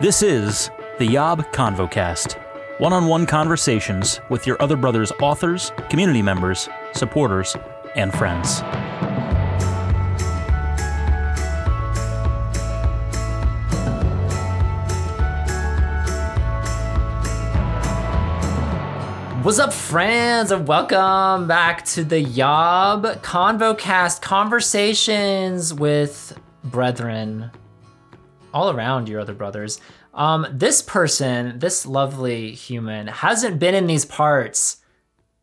This is the Yob Convocast. One on one conversations with your other brother's authors, community members, supporters, and friends. What's up, friends, and welcome back to the Yob Convocast conversations with brethren all around your other brothers. Um, this person, this lovely human, hasn't been in these parts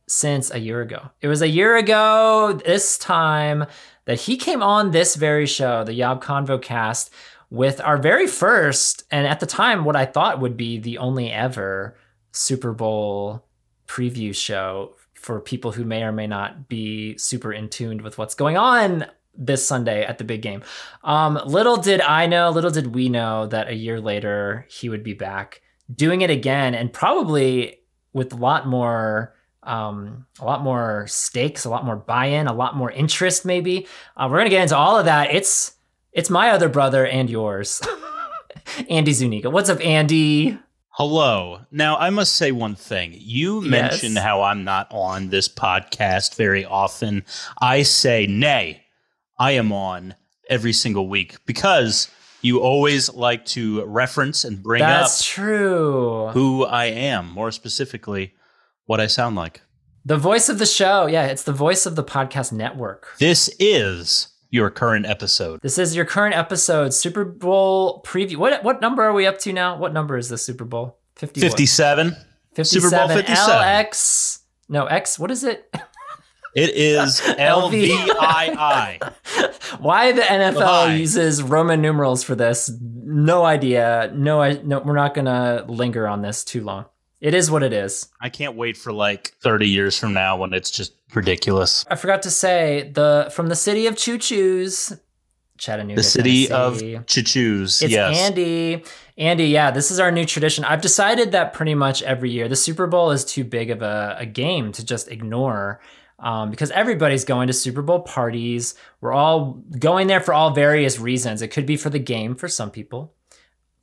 since a year ago. It was a year ago this time that he came on this very show, the Yob Convocast, with our very first, and at the time, what I thought would be the only ever Super Bowl preview show for people who may or may not be super in tuned with what's going on this Sunday at the big game. Um, little did I know, little did we know that a year later he would be back doing it again and probably with a lot more um, a lot more stakes, a lot more buy-in, a lot more interest maybe. Uh, we're going to get into all of that. It's it's my other brother and yours. Andy Zuniga. What's up, Andy? Hello. Now, I must say one thing. You Yes. mentioned how I'm not on this podcast very often. I say, nay, I am on every single week because you always like to reference and bring That's up true. who I am, more specifically, what I sound like. The voice of the show. Yeah, it's the voice of the podcast network. This is your current episode. This is your current episode, Super Bowl preview. What what number are we up to now? What number is the Super Bowl? 50 57. 57. Super Bowl 57. LX. No, X. What is it? It is LVII. Why the NFL Levi. uses Roman numerals for this? No idea. No, I no. We're not gonna linger on this too long. It is what it is. I can't wait for like 30 years from now when it's just ridiculous. I forgot to say the from the city of choo choos, Chattanooga, The city Tennessee. of Chichus. It's yes. Andy. Andy, yeah, this is our new tradition. I've decided that pretty much every year. The Super Bowl is too big of a, a game to just ignore um, because everybody's going to Super Bowl parties. We're all going there for all various reasons. It could be for the game for some people.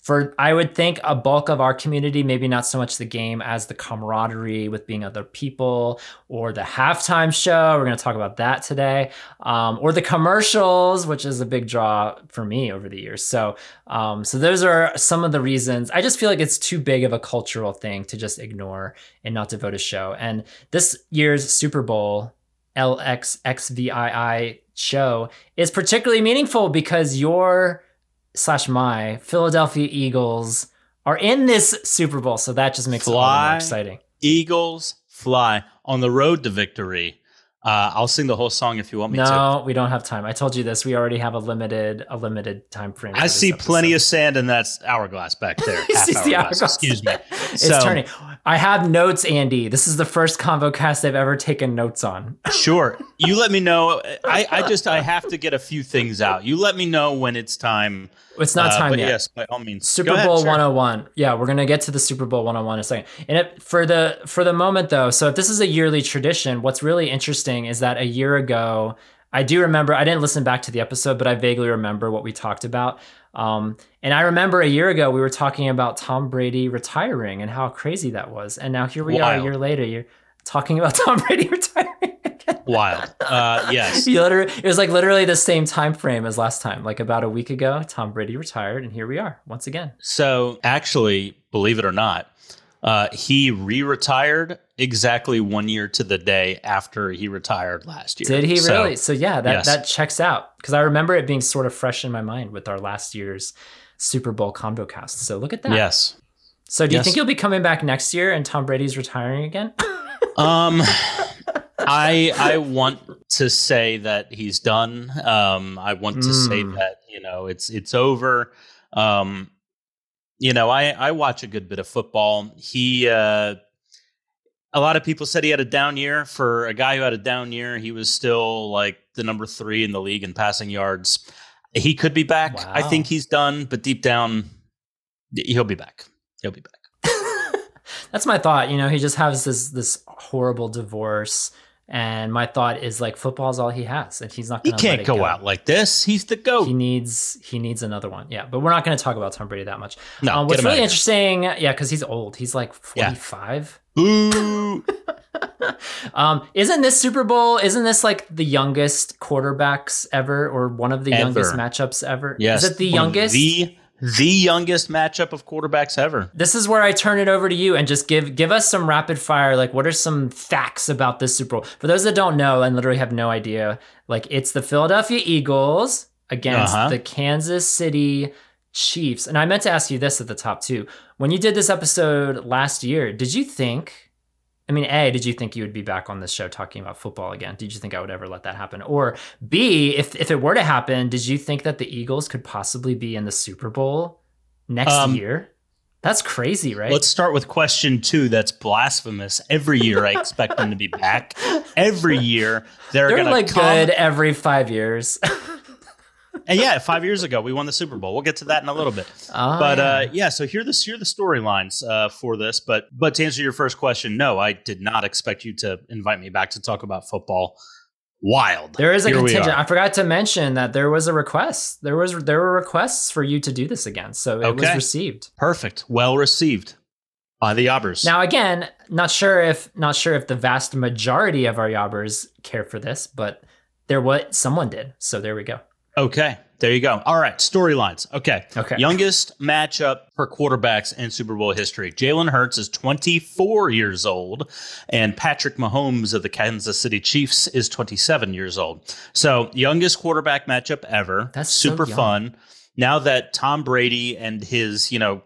For I would think a bulk of our community, maybe not so much the game as the camaraderie with being other people, or the halftime show. We're going to talk about that today, um, or the commercials, which is a big draw for me over the years. So, um, so those are some of the reasons. I just feel like it's too big of a cultural thing to just ignore and not devote a show. And this year's Super Bowl LXXVII show is particularly meaningful because your slash my Philadelphia Eagles are in this Super Bowl, so that just makes it all more Fly. exciting. Eagles fly on the road to victory. Uh, I'll sing the whole song if you want me to. No, we don't have time. I told you this. We already have a limited a limited time frame. I see plenty of sand in that hourglass back there. Half the hourglass. Excuse me. It's So- turning. I have notes, Andy. This is the first convo cast I've ever taken notes on. Sure. You let me know. I, I just I have to get a few things out. You let me know when it's time. It's not Uh, time but yet. yes, by all means. Super ahead, Bowl sure. 101. Yeah, we're gonna get to the Super Bowl 101 in a second. And it, for the for the moment though, so if this is a yearly tradition, what's really interesting is that a year ago, I do remember. I didn't listen back to the episode, but I vaguely remember what we talked about. Um, and I remember a year ago we were talking about Tom Brady retiring and how crazy that was. And now here we are a year later. You're talking about Tom Brady retiring. Wild. Uh, yes. It was like literally the same time frame as last time. Like about a week ago, Tom Brady retired, and here we are once again. So actually, believe it or not, uh, he re-retired exactly one year to the day after he retired last year. Did he So, really? So yeah, that yes. that checks out because I remember it being sort of fresh in my mind with our last year's Super Bowl convo cast. So look at that. yes. So do you think you'll be coming back next year and Tom Brady's retiring again? Um, I I want to say that he's done. Um, I want to say Mm. that you know it's it's over. Um, you know, I I watch a good bit of football. He uh, a lot of people said he had a down year. For a guy who had a down year, he was still like the number three in the league in passing yards. He could be back. I think he's done, but deep down, he'll be back. He'll be back. That's my thought. You know, he just has this this horrible divorce And my thought is like football is all he has, and he's not He can't go, out like this. He's the goat. He needs he needs another one. Yeah, but we're not going to talk about Tom Brady that much. No, um, what's really interesting, yeah, because he's old. He's like forty five. Boo! Um, isn't this Super Bowl? Isn't this like the youngest quarterbacks ever, or one of the Ever. youngest matchups ever? yes, Is it the youngest? The the youngest matchup of quarterbacks ever. this is where I turn it over to you and just give give us some rapid fire. Like, what are some facts about this Super Bowl for those that don't know and literally have no idea? Like, it's the Philadelphia Eagles against Uh-huh. the Kansas City Chiefs. And I meant to ask you this at the top too. When you did this episode last year, did you think? I mean, A, did you think you would be back on this show talking about football again? Did you think I would ever let that happen? Or B, if if it were to happen, did you think that the Eagles could possibly be in the Super Bowl next Um, year? That's crazy, right? Let's start with question two. That's blasphemous. Every year I expect them to be back. Every year they're, They're like come. good every five years. And yeah, five years ago we won the Super Bowl. We'll get to that in a little bit. Oh, but yeah. uh, yeah, so here the here are the storylines uh, for this. But but to answer your first question, no, I did not expect you to invite me back to talk about football. Wild. there is a Here contingent. I forgot to mention that there was a request. There was there were requests for you to do this again, so it was received. Perfect. Well received by the Yobbers. Now again, not sure if not sure if the vast majority of our yobbers care for this, but there what someone did. So there we go. Okay, there you go. All right, storylines. Okay. Okay. Youngest matchup for quarterbacks in Super Bowl history. Jalen Hurts is 24 years old, and Patrick Mahomes of the Kansas City Chiefs is 27 years old. So, youngest quarterback matchup ever. That's super young. fun. Now that Tom Brady and his, you know,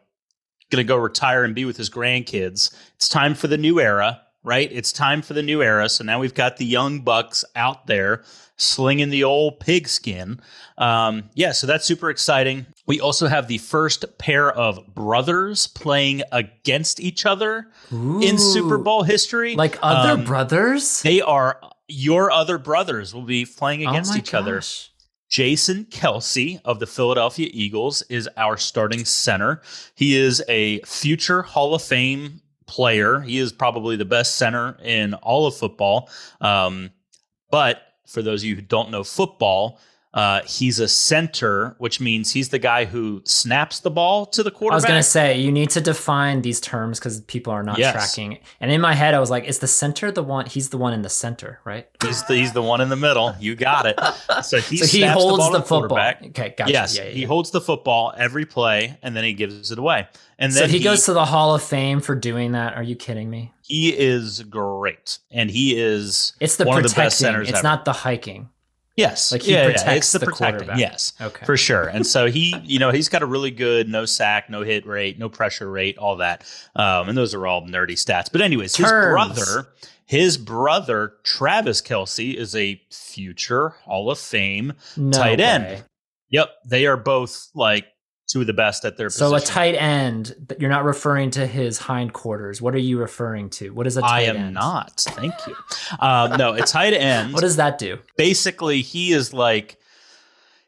going to go retire and be with his grandkids, it's time for the new era, right? It's time for the new era. So now we've got the young bucks out there slinging the old pigskin. Um, yeah, so that's super exciting. We also have the first pair of brothers playing against each other in Super Bowl history. like other Um, brothers. They are your other brothers will be playing Oh against my each other. Jason Kelce of the Philadelphia Eagles is our starting center. He is a future Hall of Fame player. He is probably the best center in all of football. Um, but for those of you who don't know football, uh, he's a center, which means he's the guy who snaps the ball to the quarterback. I was gonna say you need to define these terms because people are not Yes. tracking. And in my head, I was like, "Is the center the one? He's the one in the center, right?" He's the, he's the one in the middle. You got it. So he, so he holds ball the, to football. Okay, gotcha. Yes, yeah, yeah, he holds the football every play, and then he gives it away. And So then he, goes to the Hall of Fame for doing that. Are you kidding me? he is great, and he is It's the one of the best centers it's ever. not the hiking. Yes, like he yeah, yeah, protects it's the, the quarterback. Yes, Okay. for sure. And so he, you know, he's got a really good no sack, no hit rate, no pressure rate, all that. Um, and those are all nerdy stats. But anyways, his brother, his brother Travis Kelce is a future Hall of Fame No tight end. way. Yep, they are both like two of the best at their position. So a tight end. You're not referring to his hindquarters. What are you referring to? what is a tight I am end? not. Thank you. Um, no, a tight end. What does that do? basically he is like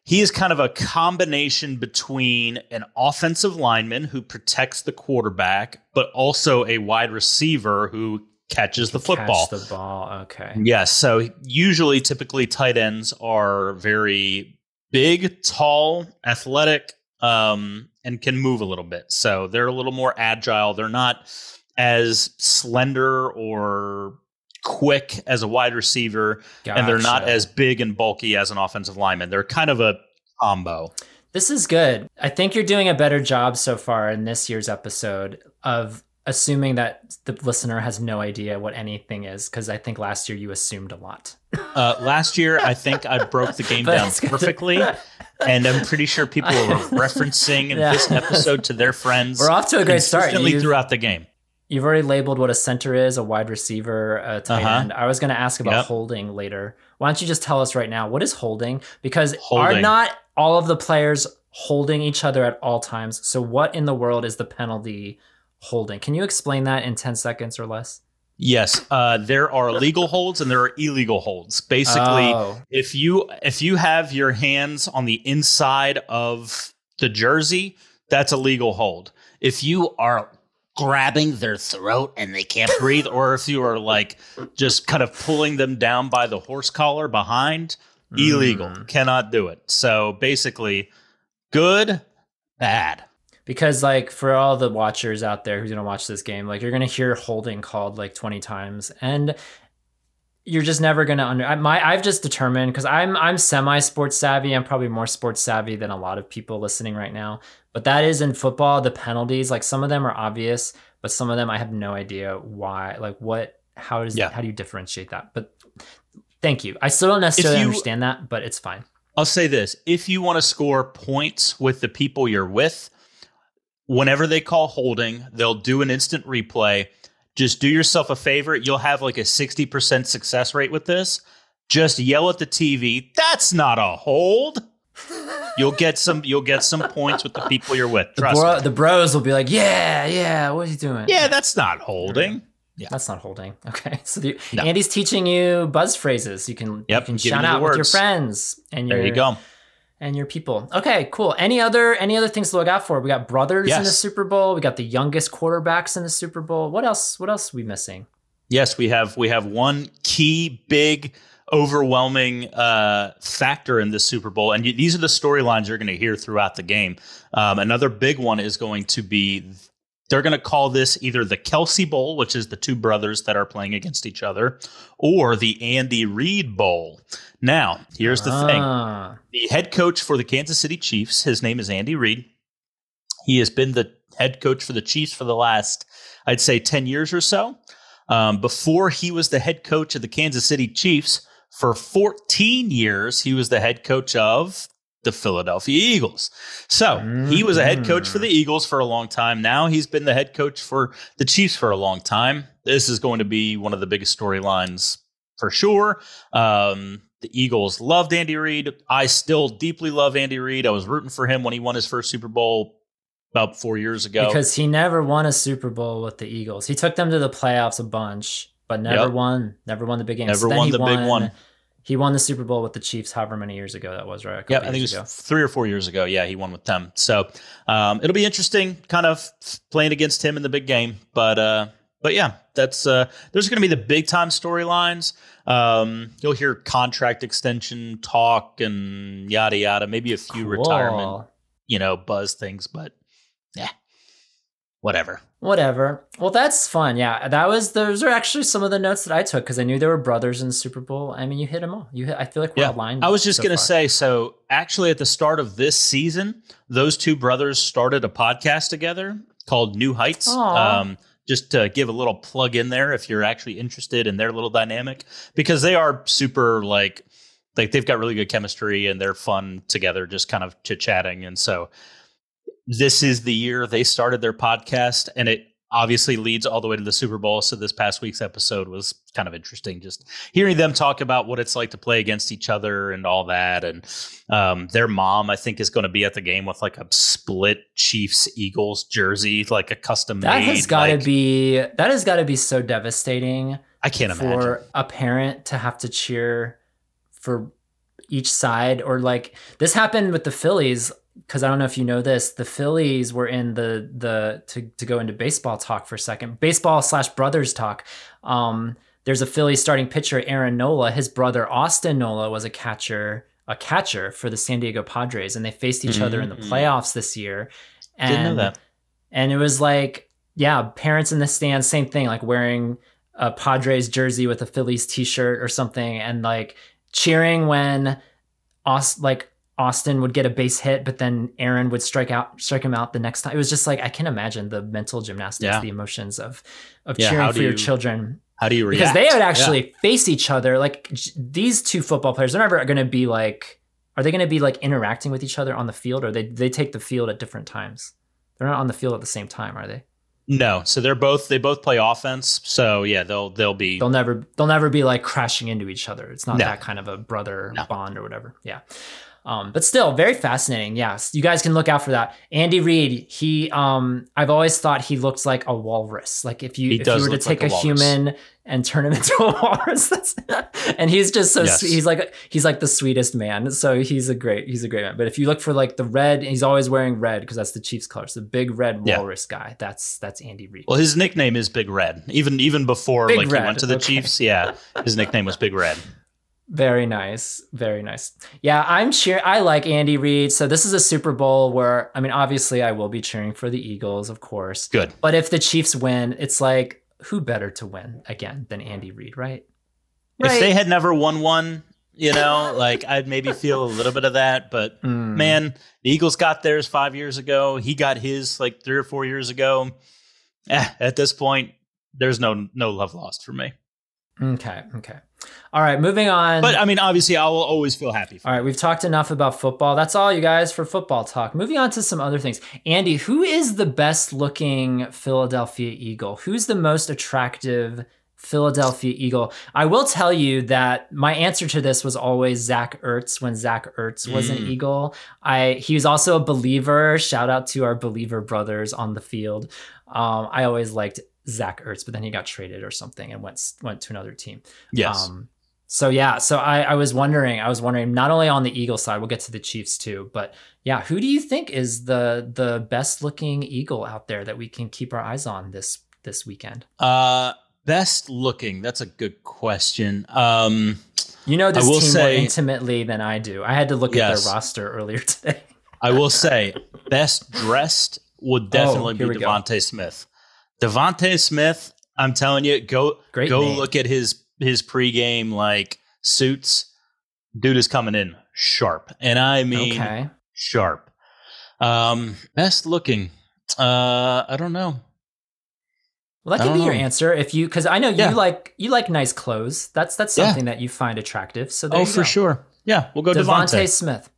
he is kind of a combination between an offensive lineman who protects the quarterback but also a wide receiver who catches the football Catch the ball. Okay. yes so usually typically tight ends are very big tall athletic um, and can move a little bit so they're a little more agile they're not as slender or quick as a wide receiver and they're not as big and bulky as an offensive lineman. They're kind of a combo. This is good. I think you're doing a better job so far in this year's episode of assuming that the listener has no idea what anything is because I think last year you assumed a lot. Uh, last year, I think I broke the game down perfectly, and I'm pretty sure people were referencing Yeah. this episode to their friends. We're off to a great start. You've, throughout the game. you've already labeled what a center is, a wide receiver, a tight Uh-huh. end. I was going to ask about Yep. holding later. Why don't you just tell us right now what is holding? Because are not all of the players holding each other at all times? So what in the world is the penalty holding? Can you explain that in 10 seconds or less? Yes, uh, there are legal holds and there are illegal holds. Basically, Oh. if you if you have your hands on the inside of the jersey, that's a legal hold. If you are grabbing their throat and they can't breathe, or if you are like just kind of pulling them down by the horse collar behind, illegal. Mm. Cannot do it. So basically, good, bad. Because like for all the watchers out there who's gonna watch this game, like you're gonna hear holding called like 20 times, and you're just never gonna under. I, my I've just determined because I'm I'm semi sports savvy. I'm probably more sports savvy than a lot of people listening right now. But that is in football. The penalties, like some of them are obvious, but some of them I have no idea why. Like what? How does Yeah. how do you differentiate that? But thank you. I still don't necessarily you- understand that, but it's fine. I'll say this if you want to score points with the people you're with, whenever they call holding, they'll do an instant replay. Just do yourself a favor. You'll have like a 60% success rate with this. Just yell at the TV, that's not a hold. You'll get some you'll get some points with the people you're with. The, bro, me. the bros will be like, yeah, yeah, what are you doing? Yeah, that's not holding. Yeah. That's not holding. Okay. So the, No. Andy's teaching you buzz phrases. You can, Yep, you can shout out with your friends and your There you go. And your people. Okay, cool. Any other any other things to look out for? We got brothers in the Super Bowl. We got the youngest quarterbacks in the Super Bowl. What else? What else are we missing? Yes, we have we have one key big overwhelming uh, factor in this Super Bowl, and you, these are the storylines you're going to hear throughout the game. Um, another big one is going to be they're going to call this either the Kelce Bowl, which is the two brothers that are playing against each other, or the Andy Reid Bowl. Now, here's the thing: Ah, the head coach for the Kansas City Chiefs, his name is Andy Reid. He has been the head coach for the Chiefs for the last, I'd say, 10 years or so. Um, before he was the head coach of the Kansas City Chiefs, for 14 years, he was the head coach of the Philadelphia Eagles. So he was a head coach for the Eagles for a long time. Now he's been the head coach for the Chiefs for a long time. This is going to be one of the biggest storylines for sure. Um, the Eagles loved Andy Reid. I still deeply love Andy Reid. I was rooting for him when he won his first Super Bowl about four years ago. because he never won a Super Bowl with the Eagles. He took them to the playoffs a bunch, but never Yep. won. Never won the big game. Never then won he the big one. He won the Super Bowl with the Chiefs, however many years ago that was, right? Yeah, I think it was ago. three or four years ago. Yeah, he won with them. So um, it'll be interesting, kind of playing against him in the big game. But uh, but yeah, that's uh, there's going to be the big time storylines. Um, you'll hear contract extension talk and yada yada. Maybe a few retirement, you know, buzz things. But yeah, whatever. Whatever. Well, that's fun. Yeah, that was those are actually some of the notes that I took because I knew there were brothers in the Super Bowl. I mean, you hit them all. You hit. I feel like we're Yeah, aligned. I was just so going to far. say so actually at the start of this season, those two brothers started a podcast together called New Heights. Um, just to give a little plug in there if you're actually interested in their little dynamic because they are super like like they've got really good chemistry and they're fun together just kind of chit chatting and so this is the year they started their podcast and it obviously leads all the way to the Super Bowl. So this past week's episode was kind of interesting, just hearing them talk about what it's like to play against each other and all that. And um, their mom, I think, is going to be at the game with like a split Chiefs Eagles jersey, like a custom that made. has got to like- be that has got to be so devastating I can't for imagine. For a parent to have to cheer for each side or like this happened with the Phillies because I don't know if you know this the Phillies were in the the to, to go into baseball talk for a second baseball slash brothers talk um there's a Phillies starting pitcher Aaron Nola his brother Austin Nola was a catcher a catcher for the San Diego Padres and they faced each other in the Mhm. playoffs this year and Didn't know that. and it was like yeah parents in the stands same thing like wearing a padres jersey with a phillies t-shirt or something and like cheering when Aust- like austin would get a base hit but then aaron would strike out strike him out the next time it was just like i can imagine the mental gymnastics Yeah. the emotions of of Yeah, cheering for your you children How do you react? because they would Yeah. actually face each other like j- these two football players they're never going to be like are they going to be like interacting with each other on the field or they they take the field at different times they're not on the field at the same time are they No, so they're both they both play offense. So yeah, they'll they'll be they'll never they'll never be like crashing into each other it's not No. that kind of a brother No. bond or whatever yeah Um, but still, very fascinating. Yes, you guys can look out for that. Andy Reid, he, um, I've always thought he looks like a walrus. Like if you He if you were to take like a, a human and turn him into a walrus, that's and he's just so Yes. sweet. He's like he's like the sweetest man. So he's a great he's a great man. But if you look for like the red, he's always wearing red because that's the Chiefs colors. The big red Yeah. walrus guy. That's that's Andy Reid. Well, his nickname is Big Red. Even even before Big like Red, he went to the okay. Chiefs, yeah, his nickname was Big Red. Very nice. Very nice. Yeah, I'm cheer I like Andy Reid. So this is a Super Bowl where I mean obviously I will be cheering for the Eagles, of course. Good. But if the Chiefs win, it's like who better to win again than Andy Reid, right? If they had never won one, you know, like I'd maybe feel a little bit of that. But Mm. man, the Eagles got theirs five years ago. He got his like three or four years ago. Eh, at this point, there's no no love lost for me. Okay, okay. All right, moving on. But I mean, obviously, I will always feel happy. For All right, we've talked enough about football. That's all, you guys, for football talk. Moving on to some other things. Andy, who is the best looking Philadelphia Eagle? Who's the most attractive Philadelphia Eagle? I will tell you that my answer to this was always Zach Ertz when Zach Ertz was an Mm. Eagle. I he was also a believer. Shout out to our believer brothers on the field. Um, I always liked Zach Ertz, but then he got traded or something and went went to another team. yes, Um, so yeah, so I, I was wondering, I was wondering not only on the Eagle side, we'll get to the Chiefs too, but yeah, who do you think is the the best looking Eagle out there that we can keep our eyes on this this weekend? uh, best looking. That's a good question. Um, You know this team say- more intimately than I do. I had to look at Yes. their roster earlier today. I will say, best dressed would definitely Oh, be. DeVonta Smith. DeVonta Smith, I'm telling you, go Great go name. look at his his pregame like suits. Dude is coming in sharp, and I mean okay. sharp. Um, best looking. Uh, I don't know. Well, that could be don't your answer if you because I know you Yeah. like you like nice clothes. That's that's Yeah. something that you find attractive. So oh, you for sure. Yeah, we'll go DeVonta. Smith.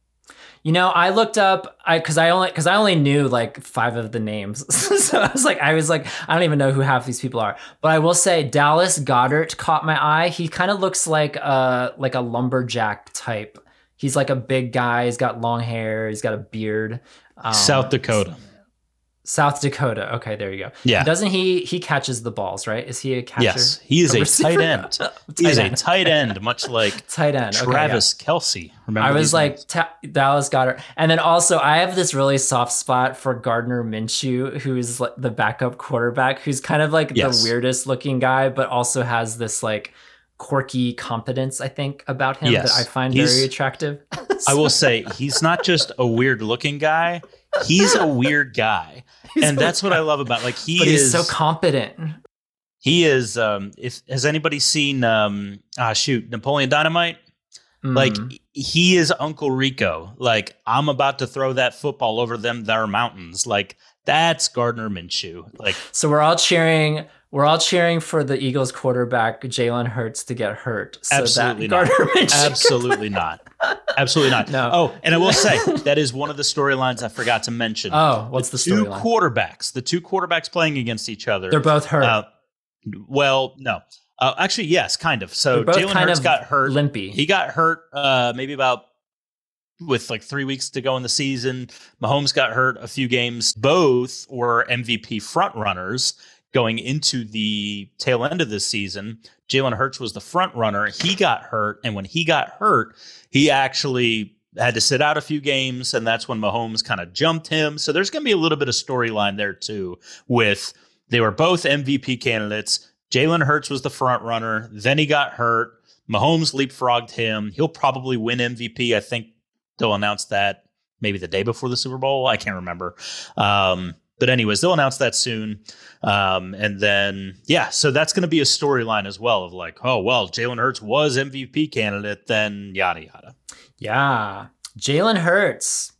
You know, I looked up I because I only because I only knew like five of the names, so I was like, I was like, I don't even know who half these people are. But I will say, Dallas Goedert caught my eye. He kind of looks like a like a lumberjack type. He's like a big guy. He's got long hair. He's got a beard. Um, South Dakota. South Dakota. Okay, there you go. Yeah. Doesn't he? He catches the balls, right? Is he a catcher? Yes, he is a, receiver? tight end. He is a tight end, much like Tight end. Okay, yeah. Travis Kelce. Remember I was like? Ta- Dallas Goedert, and then also I have this really soft spot for Gardner Minshew, who's like the backup quarterback, who's kind of like Yes. the weirdest looking guy, but also has this like quirky competence I think about him Yes. that I find He's- very attractive. I will say he's not just a weird looking guy; he's a weird guy, He's and that's what I love about. Like he but is he's so competent. he is. Um, if has anybody seen? Um, ah, shoot, Napoleon Dynamite. Like Mm. he is Uncle Rico. Like I'm about to throw that football over them there mountains. Like that's Gardner Minshew. Like so we're all cheering. We're all cheering for the Eagles quarterback Jalen Hurts to get hurt. So Absolutely that not. Gardner Minshew. absolutely not. Absolutely not. No. Oh, and I will say that is one of the storylines I forgot to mention. Oh, what's the story? two storyline? quarterbacks, the two quarterbacks playing against each other. They're both hurt. Uh, well, no. Uh, actually, yes, kind of. So Jalen Hurts got hurt. limpy. He got hurt uh, maybe about with like three weeks to go in the season. Mahomes got hurt a few games. Both were MVP front runners going into the tail end of this season. Jalen Hurts was the front runner. He got hurt, and when he got hurt, he actually had to sit out a few games, and that's when Mahomes kind of jumped him. So there's going to be a little bit of storyline there too. With they were both MVP candidates. Jalen Hurts was the front runner. Then he got hurt. Mahomes leapfrogged him. He'll probably win MVP. I think they'll announce that maybe the day before the Super Bowl. I can't remember. Um, but anyways, they'll announce that soon. Um, and then yeah, so that's going to be a storyline as well of like, oh well, Jalen Hurts was MVP candidate, then yada yada. Yeah. Jalen Hurts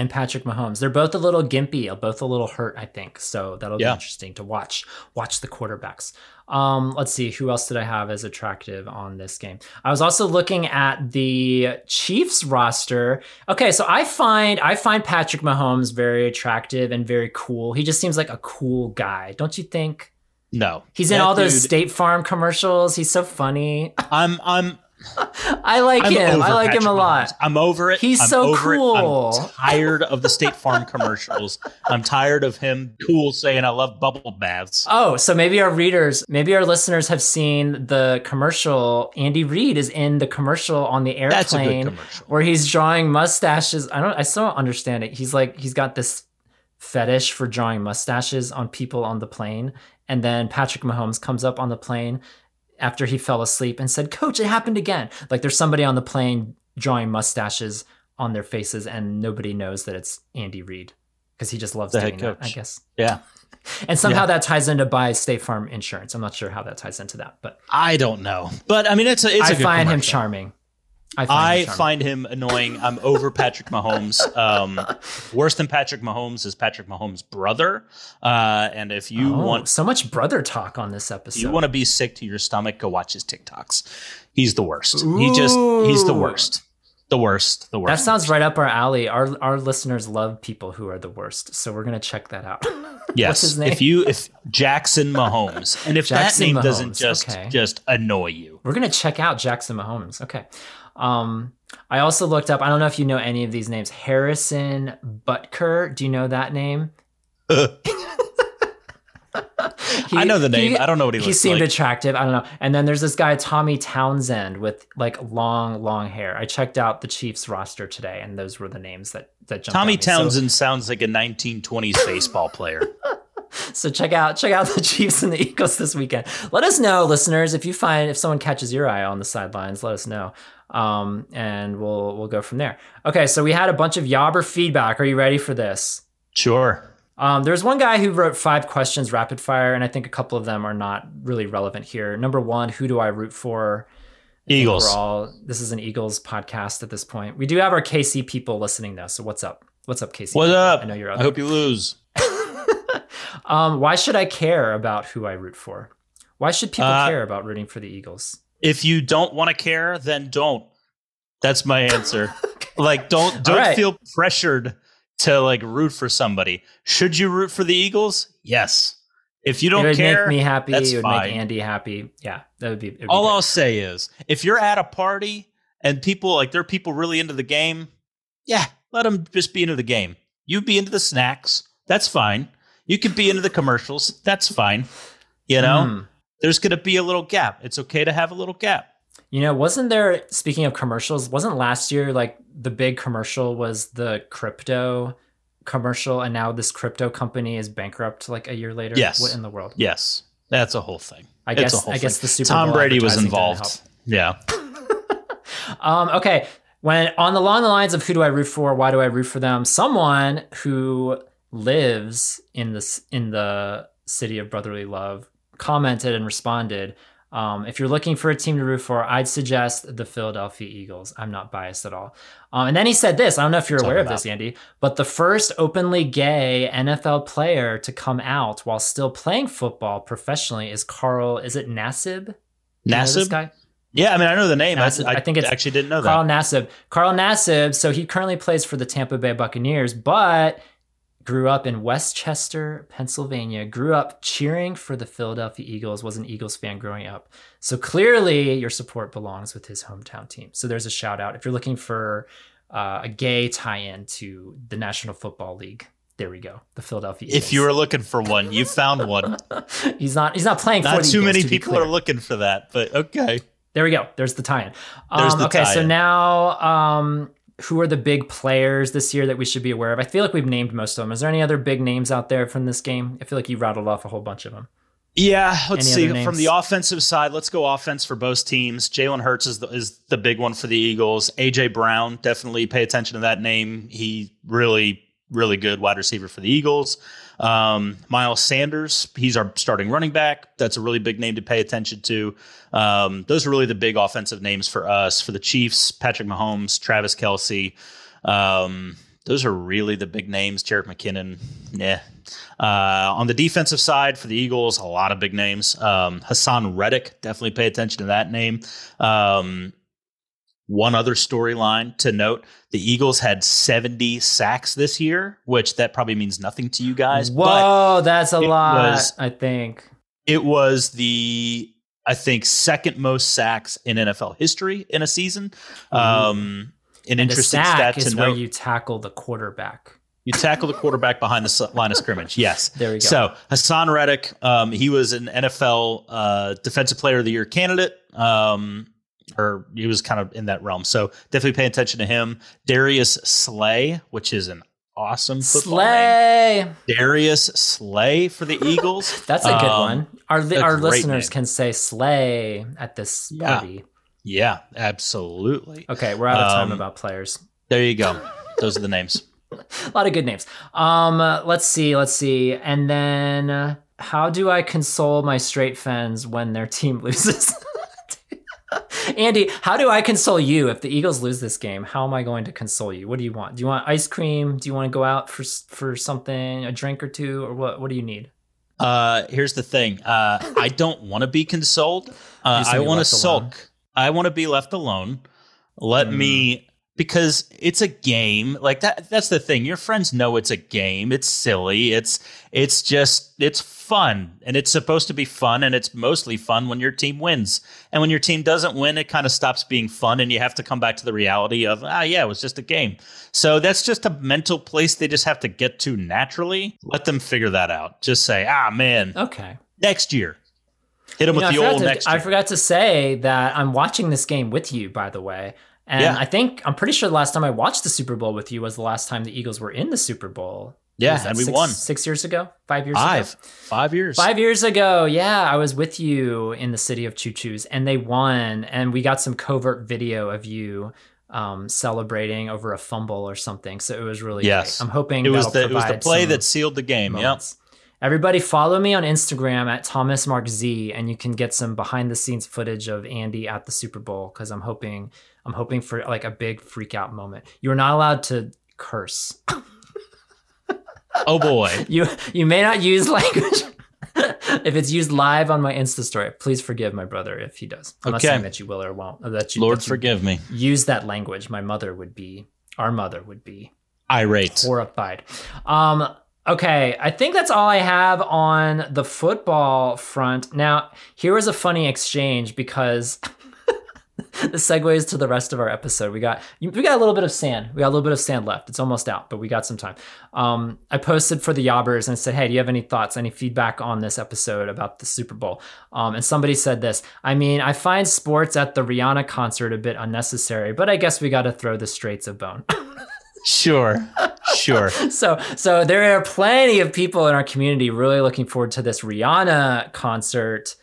and Patrick Mahomes. They're both a little gimpy, both a little hurt, I think. So that'll Yeah. be interesting to watch. Watch the quarterbacks. Um, let's see, who else did I have as attractive on this game? I was also looking at the Chiefs roster. Okay, so I find I find Patrick Mahomes very attractive and very cool. He just seems like a cool guy, don't you think? No, He's in all those dude- State Farm commercials. He's so funny. I'm I'm I like I'm him. I like him Patrick a lot. Mahomes. I'm over it. He's I'm so over it. cool. I'm tired of the State Farm commercials. I'm tired of him cool saying I love bubble baths. Oh, so maybe our readers, maybe our listeners have seen the commercial. Andy Reid is in the commercial on the airplane That's a good commercial. where he's drawing mustaches. I don't I still don't understand it. He's like he's got this fetish for drawing mustaches on people on the plane. And then Patrick Mahomes comes up on the plane after he fell asleep and said, Coach, it happened again. Like there's somebody on the plane drawing mustaches on their faces and nobody knows that it's Andy Reid because he just loves The doing head that, I guess. Yeah. And somehow Yeah. that ties into buy State Farm insurance. I'm not sure how that ties into that, but I don't know. But I mean it's a it's a I good find him charming. I find I him find him annoying. I'm over Patrick Mahomes. Um, worse than Patrick Mahomes is Patrick Mahomes' brother. Uh, and if you Oh, want so much brother talk on this episode. you want to be sick to your stomach, go watch his TikToks. He's the worst. He just he's the worst. The worst. The worst. that sounds right up our alley. Our our listeners love people who are the worst, so we're gonna check that out. Yes. his name? If you if Jackson Mahomes, and if Jackson that name Mahomes, doesn't just okay. just annoy you, we're gonna check out Jackson Mahomes. Okay. Um, I also looked up. I don't know if you know any of these names. Harrison Butker. Do you know that name? He- I know the name. he- I don't know what he he seemed like. attractive. I don't know. And then there's this guy Tommy Townsend with like long, long hair. I checked out the Chiefs roster today, and those were the names that that jumped. Tommy me. So- Townsend sounds like a 1920s baseball player. So, check out check out the Chiefs and the Eagles this weekend. Let us know, listeners, if you find if someone catches your eye on the sidelines. Let us know, um, and we'll we'll go from there. Okay, so we had a bunch of Yobber feedback. Are you ready for this? Sure. Um, there's one guy who wrote five questions rapid fire, and I think a couple of them are not really relevant here. Number one, who do I root for? Eagles. All this is an Eagles podcast at this point. We do have our KC people listening though. So what's up? What's up, KC? What up? I know you're up. I hope you lose. um, why should I care about who I root for? Why should people Uh, care about rooting for the Eagles? If you don't want to care, then don't. That's my answer. like don't don't right. feel pressured to like root for somebody. Should you root for the Eagles? Yes. If you don't it would care, make me happy. that's It would fine. make Andy happy. Yeah, that would be. would all. I'll say is if you're at a party and people like there are people really into the game, yeah, let them just be into the game. You be into the snacks, that's fine. You could be into the commercials, that's fine. You know, Mm. there's going to be a little gap. It's okay to have a little gap. You know, wasn't there? Speaking of commercials, wasn't last year like the big commercial was the crypto commercial, and now this crypto company is bankrupt like a year later. Yes. What in the world? Yes, that's a whole thing. I It's guess. I guess the Super Tom Bowl Brady was involved. Yeah. Um, okay. When on the along the lines of who do I root for? Why do I root for them? Someone who lives in this in the city of brotherly love commented and responded. Um, if you're looking for a team to root for, I'd suggest the Philadelphia Eagles. I'm not biased at all. Um, and then he said this. I don't know if you're Talk aware of this, Andy, but the first openly gay NFL player to come out while still playing football professionally is Carl. Is it Nassib? Do you know? Yeah, I mean, I know the name. I, Nassib. I, I think it's actually didn't know Carl that. Carl Nassib. Carl Nassib. So he currently plays for the Tampa Bay Buccaneers, but grew up in Westchester, Pennsylvania. Grew up cheering for the Philadelphia Eagles. Was an Eagles fan growing up. So clearly, your support belongs with his hometown team. So there's a shout out if you're looking for uh, a gay tie-in to the National Football League. There we go. The Philadelphia. Eagles. If you were looking for one, you found one. he's not. He's not playing for Not too Eagles, many to people are looking for that, but okay. There we go. There's the tie-in. There's Um, the okay, so tie-in. now um, who are the big players this year that we should be aware of? I feel like we've named most of them. Is there any other big names out there from this game? I feel like you rattled off a whole bunch of them. Yeah, let's Any see. From the offensive side, let's go offense for both teams. Jalen Hurts is the, is the big one for the Eagles. AJ Brown, definitely pay attention to that name. He really, really good wide receiver for the Eagles. Um, Miles Sanders, he's our starting running back. That's a really big name to pay attention to. Um, those are really the big offensive names for us. For the Chiefs, Patrick Mahomes, Travis Kelce. Um, those are really the big names. Jerick McKinnon, yeah. Uh, on the defensive side for the Eagles, a lot of big names. Um, Haason Reddick, definitely pay attention to that name. Um, one other storyline to note: the Eagles had 70 sacks this year, which that probably means nothing to you guys. But Whoa, that's a lot. was- I think. it was the I think second most sacks in NFL history in a season. Um, an And interesting stat to is where note. you tackle the quarterback. You tackle the quarterback behind the line of scrimmage. Yes. There we go. So Haason Reddick, um, he was an NFL uh, Defensive Player of the Year candidate, um, or he was kind of in that realm. So definitely pay attention to him. Darius Slay, which is an awesome football name. Slay. Darius Slay for the Eagles. That's a good Um, one. Our li- our listeners name. can say slay at this Yeah. party. Yeah, absolutely. Okay, we're out of time Um, about players. There you go. Those are the names. A lot of good names. Um, uh, let's see, let's see, and then uh, how do I console my straight fans when their team loses? Andy, how do I console you if the Eagles lose this game? How am I going to console you? What do you want? Do you want ice cream? Do you want to go out for for something, a drink or two, or what? What do you need? Uh, here's the thing. Uh, I don't want to be consoled. Uh, I want to left alone. sulk. I want to be left alone. Let Mm. me because it's a game. Like that. That's the thing. Your friends know it's a game. It's silly. It's it's just it's fun, and it's supposed to be fun, and it's mostly fun when your team wins. And when your team doesn't win, it kind of stops being fun, and you have to come back to the reality of ah, yeah, it was just a game. So that's just a mental place they just have to get to naturally. Let them figure that out. Just say, ah, man, Okay. next year. Hit them You with I the old to- next I forgot to say that I'm watching this game with you, by the way. And Yeah. I think I'm pretty sure the last time I watched the Super Bowl with you was the last time the Eagles were in the Super Bowl. Yeah, and we six- won. six years ago, five years Five. ago. Five years. Five years ago, yeah, I was with you in the city of Choo Choos, and they won, and we got some covert video of you um, celebrating over a fumble or something. So it was really Yes. great. I'm hoping It was the it was the play that sealed the game. Yep. Everybody follow me on Instagram at Thomas Mark Z, and you can get some behind the scenes footage of Andy at the Super Bowl because I'm hoping I'm hoping for like a big freak out moment. You're not allowed to curse. Oh boy. You you may not use language. if it's used live on my Insta story, please forgive my brother if he does. I'm not saying that you will or won't. Or that you, Lord that you forgive me. use that language. My mother would be, our mother would be Irate. horrified. Um, okay, I think that's all I have on the football front. Now, here was a funny exchange because the segues to the rest of our episode. We got we got a little bit of sand. We got a little bit of sand left. It's almost out, but we got some time. Um, I posted for the Yobbers and said, "Hey, do you have any thoughts, any feedback on this episode about the Super Bowl?" Um, and somebody said this. I mean, I find sports at the Rihanna concert a bit unnecessary, but I guess we got to throw the straights a bone. Sure. Sure. so so there are plenty of people in our community really looking forward to this Rihanna concert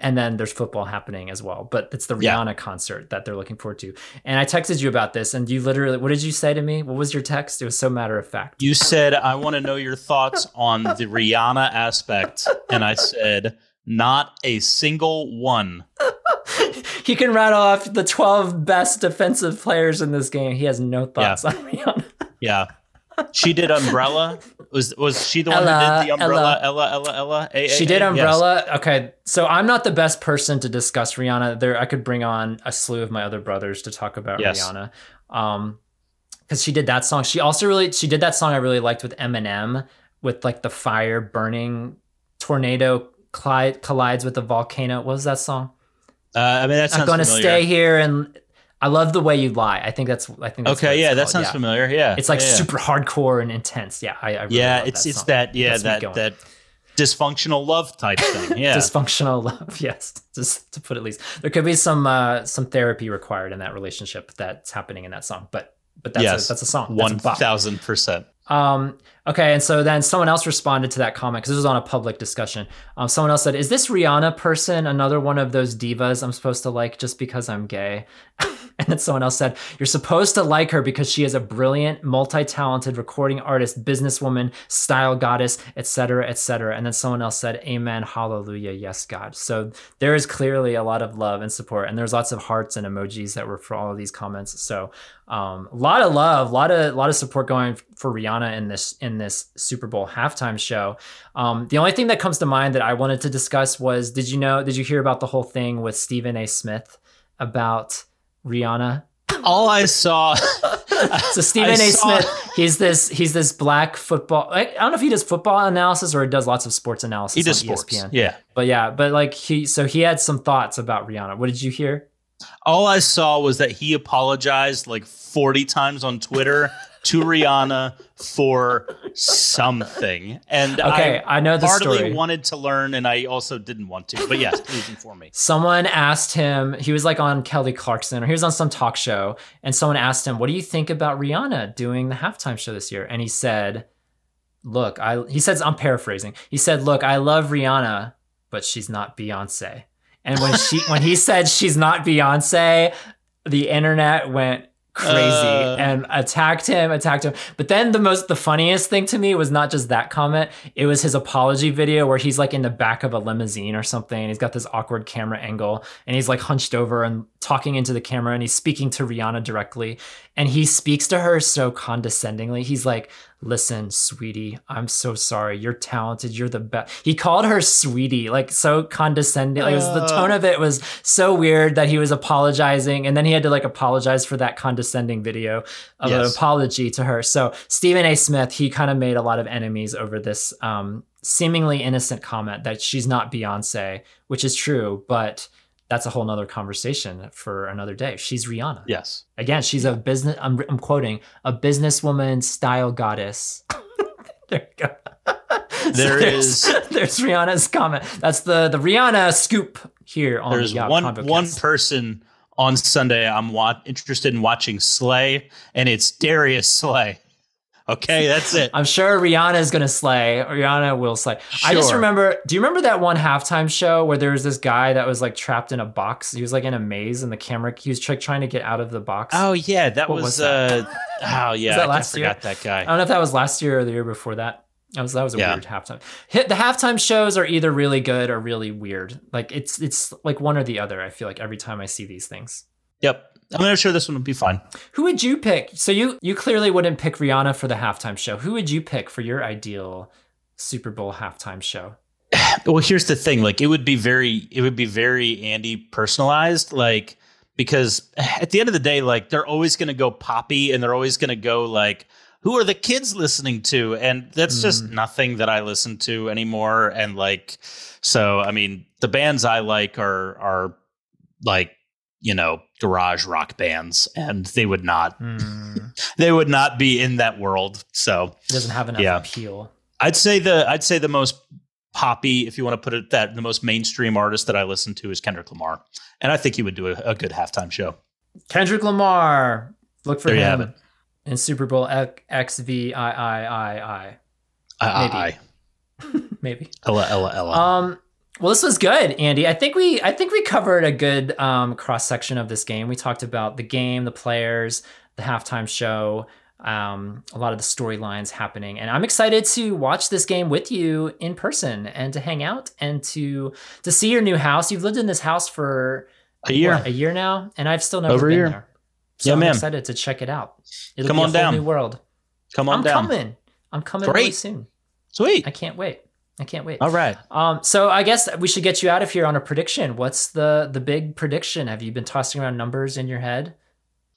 and then there's football happening as well but it's the Yeah. Rihanna concert that they're looking forward to. And I texted you about this and you literally what did you say to me? What was your text? It was so matter of fact. You said I want to know your thoughts on the Rihanna aspect, and I said not a single one. he can rattle off the 12 best defensive players in this game. He has no thoughts on Rihanna. Yeah. She did Umbrella. Was was she the one Ella, who did the Umbrella? Ella, Ella, Ella. A- She A- did A? Umbrella. Okay, so I'm not the best person to discuss Rihanna. There, I could bring on a slew of my other brothers to talk about Yes. Rihanna, um, because she did that song. She also really she did that song I really liked with Eminem with like the fire burning tornado collide, collides with the volcano. What was that song? Uh, I mean, that sounds I'm gonna familiar. stay here and I love the way you lie. I think that's I think that's Okay, yeah, that sounds yeah. familiar. Yeah, It's like yeah, yeah. super hardcore and intense. Yeah, I, I really Yeah, it's that it's song. that yeah Gets that that dysfunctional love type thing. Yeah, dysfunctional love yes just to put it least there could be some uh some therapy required in that relationship that's happening in that song but but that's yes, a, that's a song That's One thousand percent. um okay and so then someone else responded to that comment because this was on a public discussion. Um someone else said is this rihanna person another one of those divas i'm supposed to like just because i'm gay? And then someone else said you're supposed to like her because she is a brilliant multi-talented recording artist businesswoman style goddess etc etc and then someone else said amen hallelujah yes god. So there is clearly a lot of love and support and there's lots of hearts and emojis that were for all of these comments. So um, a lot of love a lot of a lot of support going for rihanna in this in this super bowl halftime show um, the only thing that comes to mind that i wanted to discuss was did you know did you hear about the whole thing with stephen a smith about rihanna All I saw. so stephen I a saw- smith he's this he's this black football. I don't know if he does football analysis or he does lots of sports analysis. He does on sports. ESPN. Yeah. But yeah, but like he so he had some thoughts about Rihanna. What did you hear? All I saw was that he apologized like 40 times on Twitter to Rihanna for something. And Okay, I, know the heartily story. wanted to learn, and I also didn't want to. But yes, please inform me. someone asked him, he was like on Kelly Clarkson or he was on some talk show, and someone asked him, What do you think about Rihanna doing the halftime show this year? And he said, Look, I he says I'm paraphrasing. He said, Look, I love Rihanna, but she's not Beyonce. And when she when he said she's not Beyonce, the internet went crazy. Uh. and attacked him attacked him. But then the most the funniest thing to me was not just that comment. It was his apology video where he's like in the back of a limousine or something and he's got this awkward camera angle and he's like hunched over and talking into the camera and he's speaking to Rihanna directly and he speaks to her so condescendingly. He's like listen sweetie i'm so sorry. You're talented. You're the best. He called her sweetie like so condescending. Like, was the tone of it was so weird that he was apologizing and then he had to like apologize for that condescending video of an apology to her. So stephen a. Smith he kind of made a lot of enemies over this um seemingly innocent comment that she's not beyonce which is true but that's a whole nother conversation for another day she's rihanna Yes. Again, she's a business. I'm, I'm quoting a businesswoman style goddess. there you go. So There there's, is- There's Rihanna's comment. That's the the Rihanna scoop here on There's the Yacht one Convo one person on Sunday I'm wa- interested in watching Slay, and it's Darius Slay. Okay, that's it. I'm sure Rihanna is gonna slay. Rihanna will slay. I just remember. Do you remember that one halftime show where there was this guy that was like trapped in a box? He was like in a maze, and the camera. He was like trying to get out of the box. Oh yeah, that What was, was that? uh oh yeah, that I last year? forgot that guy. I don't know if that was last year or the year before that. That was that was a Yeah. weird halftime. Hit the halftime shows are either really good or really weird. Like it's it's like one or the other. I feel like every time I see these things. Yep. I'm not sure this one would be fine. Who would you pick? So you you clearly wouldn't pick Rihanna for the halftime show. Who would you pick for your ideal Super Bowl halftime show? Well, here's the thing. Like, it would be very, it would be very Andy personalized. Like, because at the end of the day, like, they're always going to go poppy, and they're always going to go like, who are the kids listening to? And that's just Mm. nothing that I listen to anymore. And like, so I mean, the bands I like are are like, you know, garage rock bands, and they would not, Hmm. they would not be in that world. So It doesn't have enough Yeah. appeal. I'd say the I'd say the most poppy, if you want to put it that, the most mainstream artist that I listen to is Kendrick Lamar, and I think he would do a, a good halftime show. Kendrick Lamar. Look for There you him have it. in Super Bowl X V I I I I. I, Maybe. Maybe. Ella, Ella, Ella. Um, well, this was good, Andy. I think we I think we covered a good um, cross section of this game. We talked about the game, the players, the halftime show, um, a lot of the storylines happening, and I'm excited to watch this game with you in person and to hang out and to to see your new house. You've lived in this house for a year. what, a year now, and I've still never Over been year. there. So Yeah, I'm man. excited to check it out. It'll Come be on a whole down. new world. Come on down. I'm down. coming. I'm coming really soon. Sweet. I can't wait. I can't wait. All right. Um, so I guess we should get you out of here on a prediction. What's the the big prediction? Have you been tossing around numbers in your head?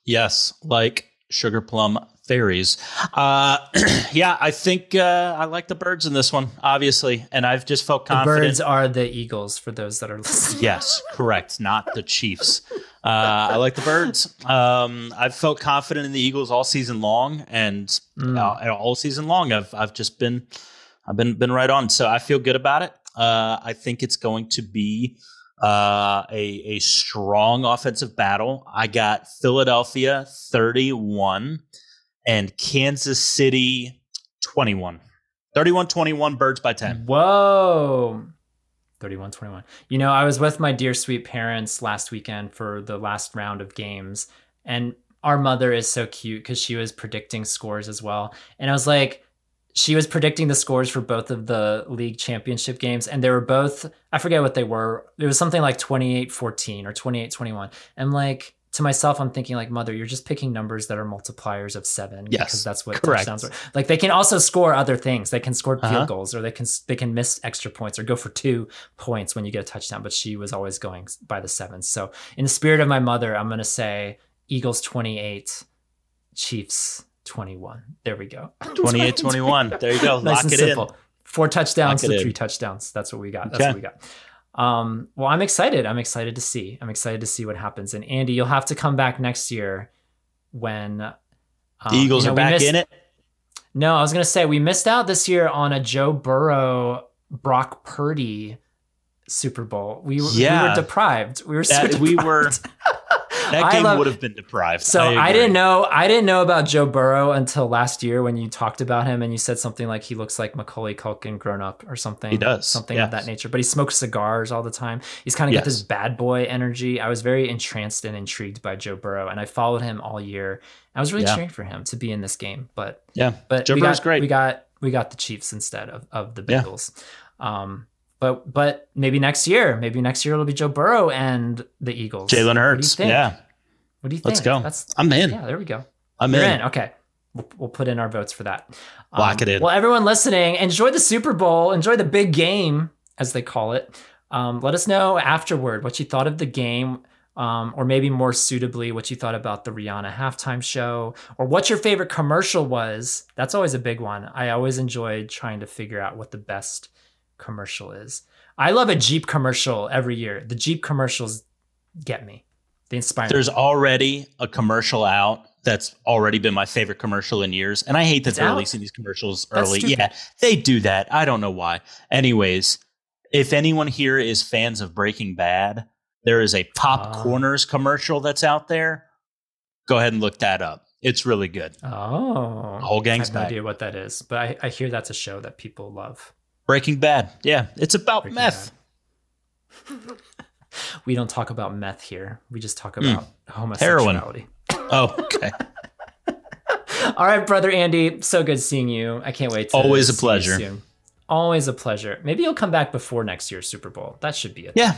Yes, like sugar plum fairies. Uh, yeah, I think uh, I like the birds in this one, obviously, and I've just felt The birds are the eagles for those that are listening. Yes, correct. Not the Chiefs. Uh, I like the birds. Um, I've felt confident in the Eagles all season long, and Mm. uh, all season long, I've I've just been I've been been right on. So I feel good about it. Uh, I think it's going to be uh, a a strong offensive battle. I got Philadelphia thirty one and Kansas City 21. 31-21 birds by 10. Whoa. 31 21. You know, I was with my dear sweet parents last weekend for the last round of games, and our mother is so cute because she was predicting scores as well. And I was like, she was predicting the scores for both of the league championship games, and they were both, I forget what they were. It was something like 28 14 or 28 21. And like, to myself, I'm thinking like, mother, you're just picking numbers that are multipliers of seven Yes, because that's what correct. touchdowns are. Like they can also score other things. They can score field Uh-huh. goals, or they can they can miss extra points, or go for two points when you get a touchdown. But she was always going by the sevens. So in the spirit of my mother, I'm gonna say Eagles 28, Chiefs 21. There we go. 28 21. There you go. nice Lock and it simple. in. Four touchdowns Lock it to in. three touchdowns. That's what we got. That's Okay. what we got. Um, well, I'm excited. I'm excited to see. I'm excited to see what happens. And Andy, you'll have to come back next year when um, The Eagles you know, are back missed- in it. No, I was gonna say we missed out this year on a Joe Burrow, Brock Purdy Super Bowl. We, were- we were deprived. We were so That, we were. That game love- would have been deprived. So I, agree. didn't know I didn't know about Joe Burrow until last year when you talked about him and you said something like he looks like Macaulay Culkin grown up or something. He does, something of that nature. But he smokes cigars all the time. He's kind of got this bad boy energy. I was very entranced and intrigued by Joe Burrow, and I followed him all year. I was really Yeah. cheering for him to be in this game, but Yeah. but Joe we Burrow's got, great. We got we got the Chiefs instead of, of the Yeah. Bengals. Um, but but maybe next year, maybe next year it'll be Joe Burrow and the Eagles. Jalen What do you Hurts. Yeah. What do you think? Let's go. That's I'm in. yeah. There we go. I'm in. in. Okay. We'll, we'll put in our votes for that. Lock it in. Well, everyone listening, enjoy the Super Bowl. Enjoy the big game, as they call it. Um, let us know afterward what you thought of the game, um, or maybe more suitably, what you thought about the Rihanna halftime show, or what your favorite commercial was. That's always a big one. I always enjoy trying to figure out what the best commercial is. I love a Jeep commercial every year. The Jeep commercials get me. They inspire me. There's already a commercial out that's already been my favorite commercial in years. And I hate that It's they're out? releasing these commercials early. Yeah, they do that. I don't know why. Anyways, if anyone here is fans of Breaking Bad, there is a Pop Ah. Corners commercial that's out there. Go ahead and look that up. It's really good. Oh, The whole I gang's have no idea what that is, but I, I hear that's a show that people love. Breaking Bad. Yeah, it's about Breaking meth. We don't talk about meth here. We just talk Hmm. about homosexuality. Oh, okay. All right, brother Andy, so good seeing you. I can't wait. To Always a pleasure. Always a pleasure. Maybe you'll come back before next year's Super Bowl. That should be it. yeah.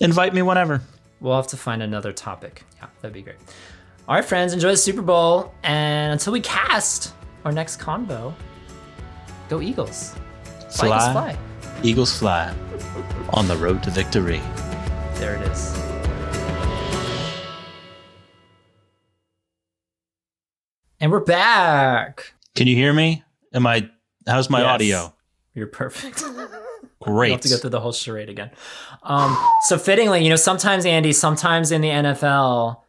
Invite me whenever. We'll have to find another topic. Yeah, that'd be great. All right, friends, enjoy the Super Bowl, and until we cast our next convo, go Eagles, Fly. fly. Eagles fly on the road to victory. There it is. And we're back. Can you hear me? Am I? How's my Yes. audio? You're perfect. Great. We'll have to go through the whole charade again. Um, so fittingly, you know, sometimes Andy, sometimes in the NFL,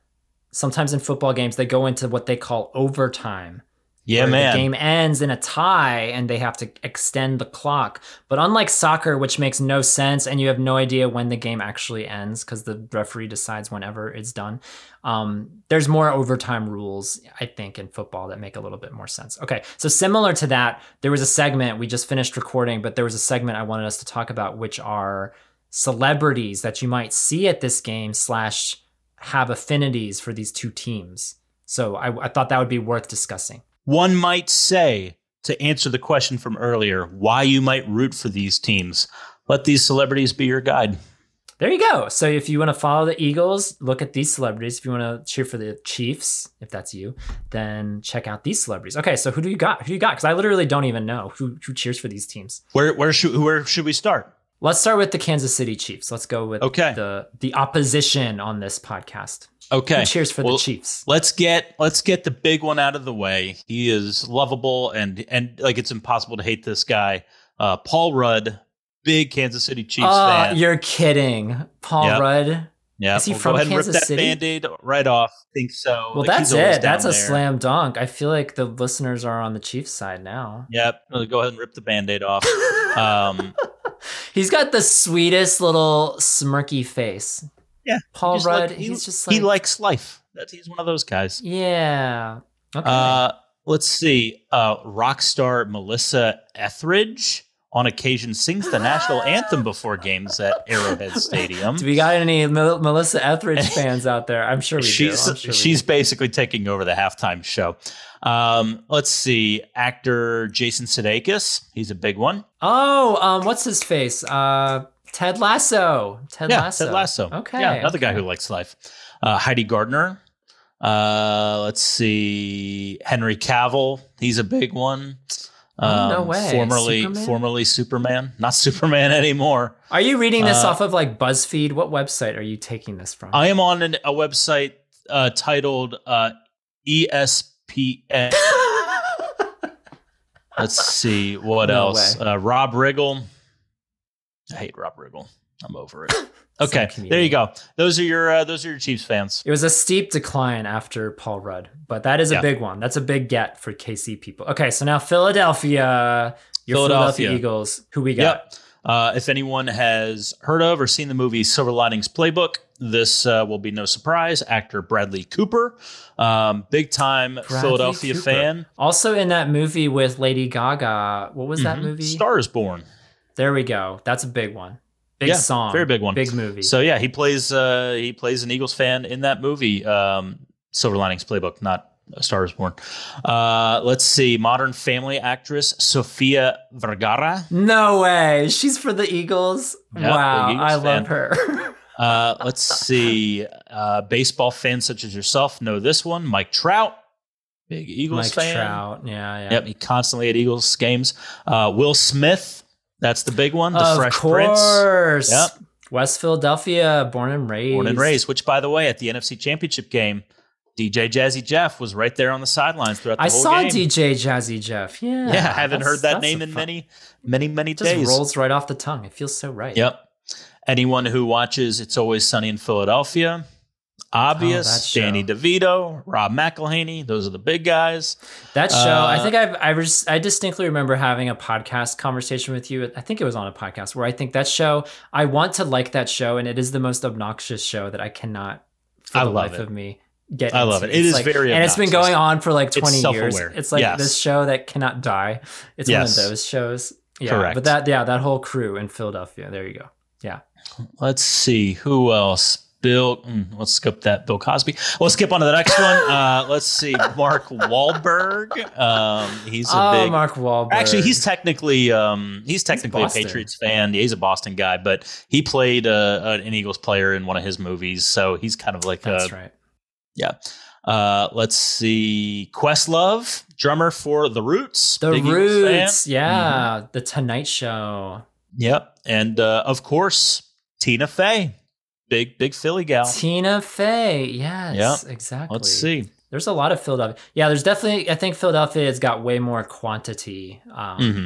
sometimes in football games, they go into what they call overtime. Yeah, man. The game ends in a tie and they have to extend the clock. But unlike soccer, which makes no sense and you have no idea when the game actually ends because the referee decides whenever it's done, um, there's more overtime rules, I think, in football that make a little bit more sense. Okay, so similar to that, there was a segment we just finished recording, but there was a segment I wanted us to talk about, which are celebrities that you might see at this game slash have affinities for these two teams. So I, I thought that would be worth discussing. One might say, to answer the question from earlier, why you might root for these teams, let these celebrities be your guide. There you go. So if you want to follow the Eagles, look at these celebrities. If you want to cheer for the Chiefs, if that's you, then check out these celebrities. Okay, so who do you got? Who do you got? Because I literally don't even know who who cheers for these teams. Where where should where should we start? Let's start with the Kansas City Chiefs. Let's go with Okay. the the opposition on this podcast. Okay. Who cheers for Well, the Chiefs? Let's get let's get the big one out of the way. He is lovable and and like it's impossible to hate this guy. Uh, Paul Rudd, big Kansas City Chiefs Oh, fan. you're kidding. Paul Yep. Rudd. Yeah, is he we'll from go ahead and Kansas rip that City? band-aid right off. I Think so. Well, Like, that's it. That's a there. slam dunk. I feel like the listeners are on the Chiefs side now. Yep. No, Go ahead and rip the band-aid off. um, He's got the sweetest little smirky face. Yeah, Paul just Rudd. like- he- he's just like he likes life. That's he's one of those guys. yeah. Okay. Uh, let's see. Uh, rock star Melissa Etheridge on occasion sings the national anthem before games at Arrowhead Stadium. do we got any Mel- Melissa Etheridge fans out there? I'm sure we she's do. Sure we she's do. basically taking over the halftime show. Um, let's see. Actor Jason Sudeikis. He's a big one. Oh, um, what's his face? Uh, Ted Lasso. Ted yeah, Lasso. Ted Lasso. Okay. Yeah, another guy who likes life. Uh, Heidi Gardner. Uh, let's see. Henry Cavill. He's a big one. Oh, no Um, way. Formerly, Superman? formerly Superman. Not Superman anymore. Are you reading this Uh, off of like BuzzFeed? What website are you taking this from? I am on an, a website uh, titled uh, ESPN. Let's see what No else. Uh, Rob Riggle. I hate Rob Riggle. I'm over it. Okay, there you go. Those are your uh, those are your Chiefs fans. It was a steep decline after Paul Rudd, but that is a Yeah. big one. That's a big get for KC people. Okay, so now Philadelphia, your Philadelphia, Philadelphia. Eagles. Who we got? Yep. Uh, if anyone has heard of or seen the movie Silver Linings Playbook, this uh, will be no surprise. Actor Bradley Cooper, um, big time Bradley Philadelphia Cooper. fan. Also in that movie with Lady Gaga. What was that Mhm. movie? Stars Born. There we go. That's a big one. Big Yeah, song. very big one. Big movie. So yeah, he plays uh, he plays an Eagles fan in that movie, um, Silver Linings Playbook, not A Star Is Born. Uh, let's see, Modern Family actress Sofia Vergara. no way. She's for the Eagles. Yeah, wow. big Eagles I fan. love her. Uh, let's see, uh, baseball fans such as yourself know this one. Mike Trout, big Eagles Mike fan. Trout. Yeah, yeah. Yep, he constantly at Eagles games. Uh, Will Smith, that's the big one. The of Fresh Prince. Of course. Yep. West Philadelphia, born and raised. born and raised. Which, by the way, at the NFC Championship game, DJ Jazzy Jeff was right there on the sidelines throughout the game. I whole saw game. DJ Jazzy Jeff. Yeah. yeah, I haven't heard that name in fun- many, many, many It just days. rolls right off the tongue. It feels so right. Yep. Anyone who watches It's Always Sunny in Philadelphia, obvious. Oh. Danny DeVito, Rob McElhenney, those are the big guys. That show, I Uh, think I've, I, res- I distinctly remember having a podcast conversation with you. I think it was on a podcast where I think that show, I want to like that show, and it is the most obnoxious show that I cannot, for I the love life it. of me, get. I love into. it. It It's is like- very and it's been going on for like twenty years. It's like Yes. this show that cannot die. It's Yes. one of those shows. Yeah, Correct. but that yeah, that whole crew in Philadelphia. There you go. Yeah. Let's see who else. Bill, mm, let's skip that. Bill Cosby. We'll skip on to the next one. Uh, let's see. Mark Wahlberg. Um, he's a oh, big. Mark Wahlberg. Actually, he's technically um, he's technically a Patriots fan. He's a Boston guy, but he played uh, an Eagles player in one of his movies, so he's kind of like That's a right. yeah. Uh, let's see. Questlove, drummer for The Roots. The big. Roots, yeah, the Tonight Show. Yep, and uh, of course Tina Fey, big big Philly gal. Tina Fey, yes, exactly. Let's see. There's a lot of Philadelphia. Yeah, there's definitely. I think Philadelphia has got way more quantity, um, hmm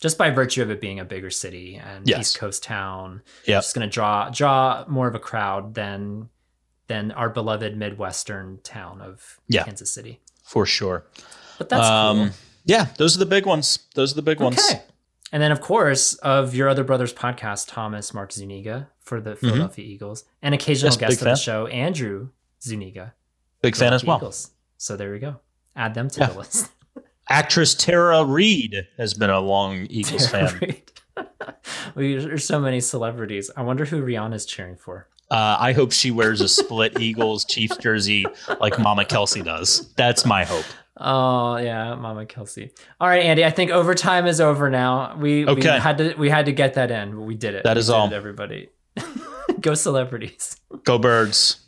just by virtue of it being a bigger city and Yes. East Coast town. Yeah. just going to draw draw more of a crowd than than our beloved midwestern town of Yeah. Kansas City. for sure. But that's um, Yeah, those are the big ones. Those are the big cool. ones. Okay. And then, of course, of your other brothers podcast, Thomas Mark Zuniga for the Philadelphia Eagles, and occasional Mm-hmm. Yes, guest of the show, Andrew Zuniga. Big fan as well. Eagles. So there we go. Add them to Yeah. the list. Actress Tara Reid has been a long Eagles fan. we, there's so many celebrities. I wonder who Rihanna's cheering for. Uh, I hope she wears a split Eagles Chiefs jersey like Mama Kelce does. That's my hope. Oh yeah, Mama Kelce. All right, Andy. I think overtime is over now. We, we Okay. had to we had to get that in, but we did it. That We is all. everybody. Go celebrities. Go Birds.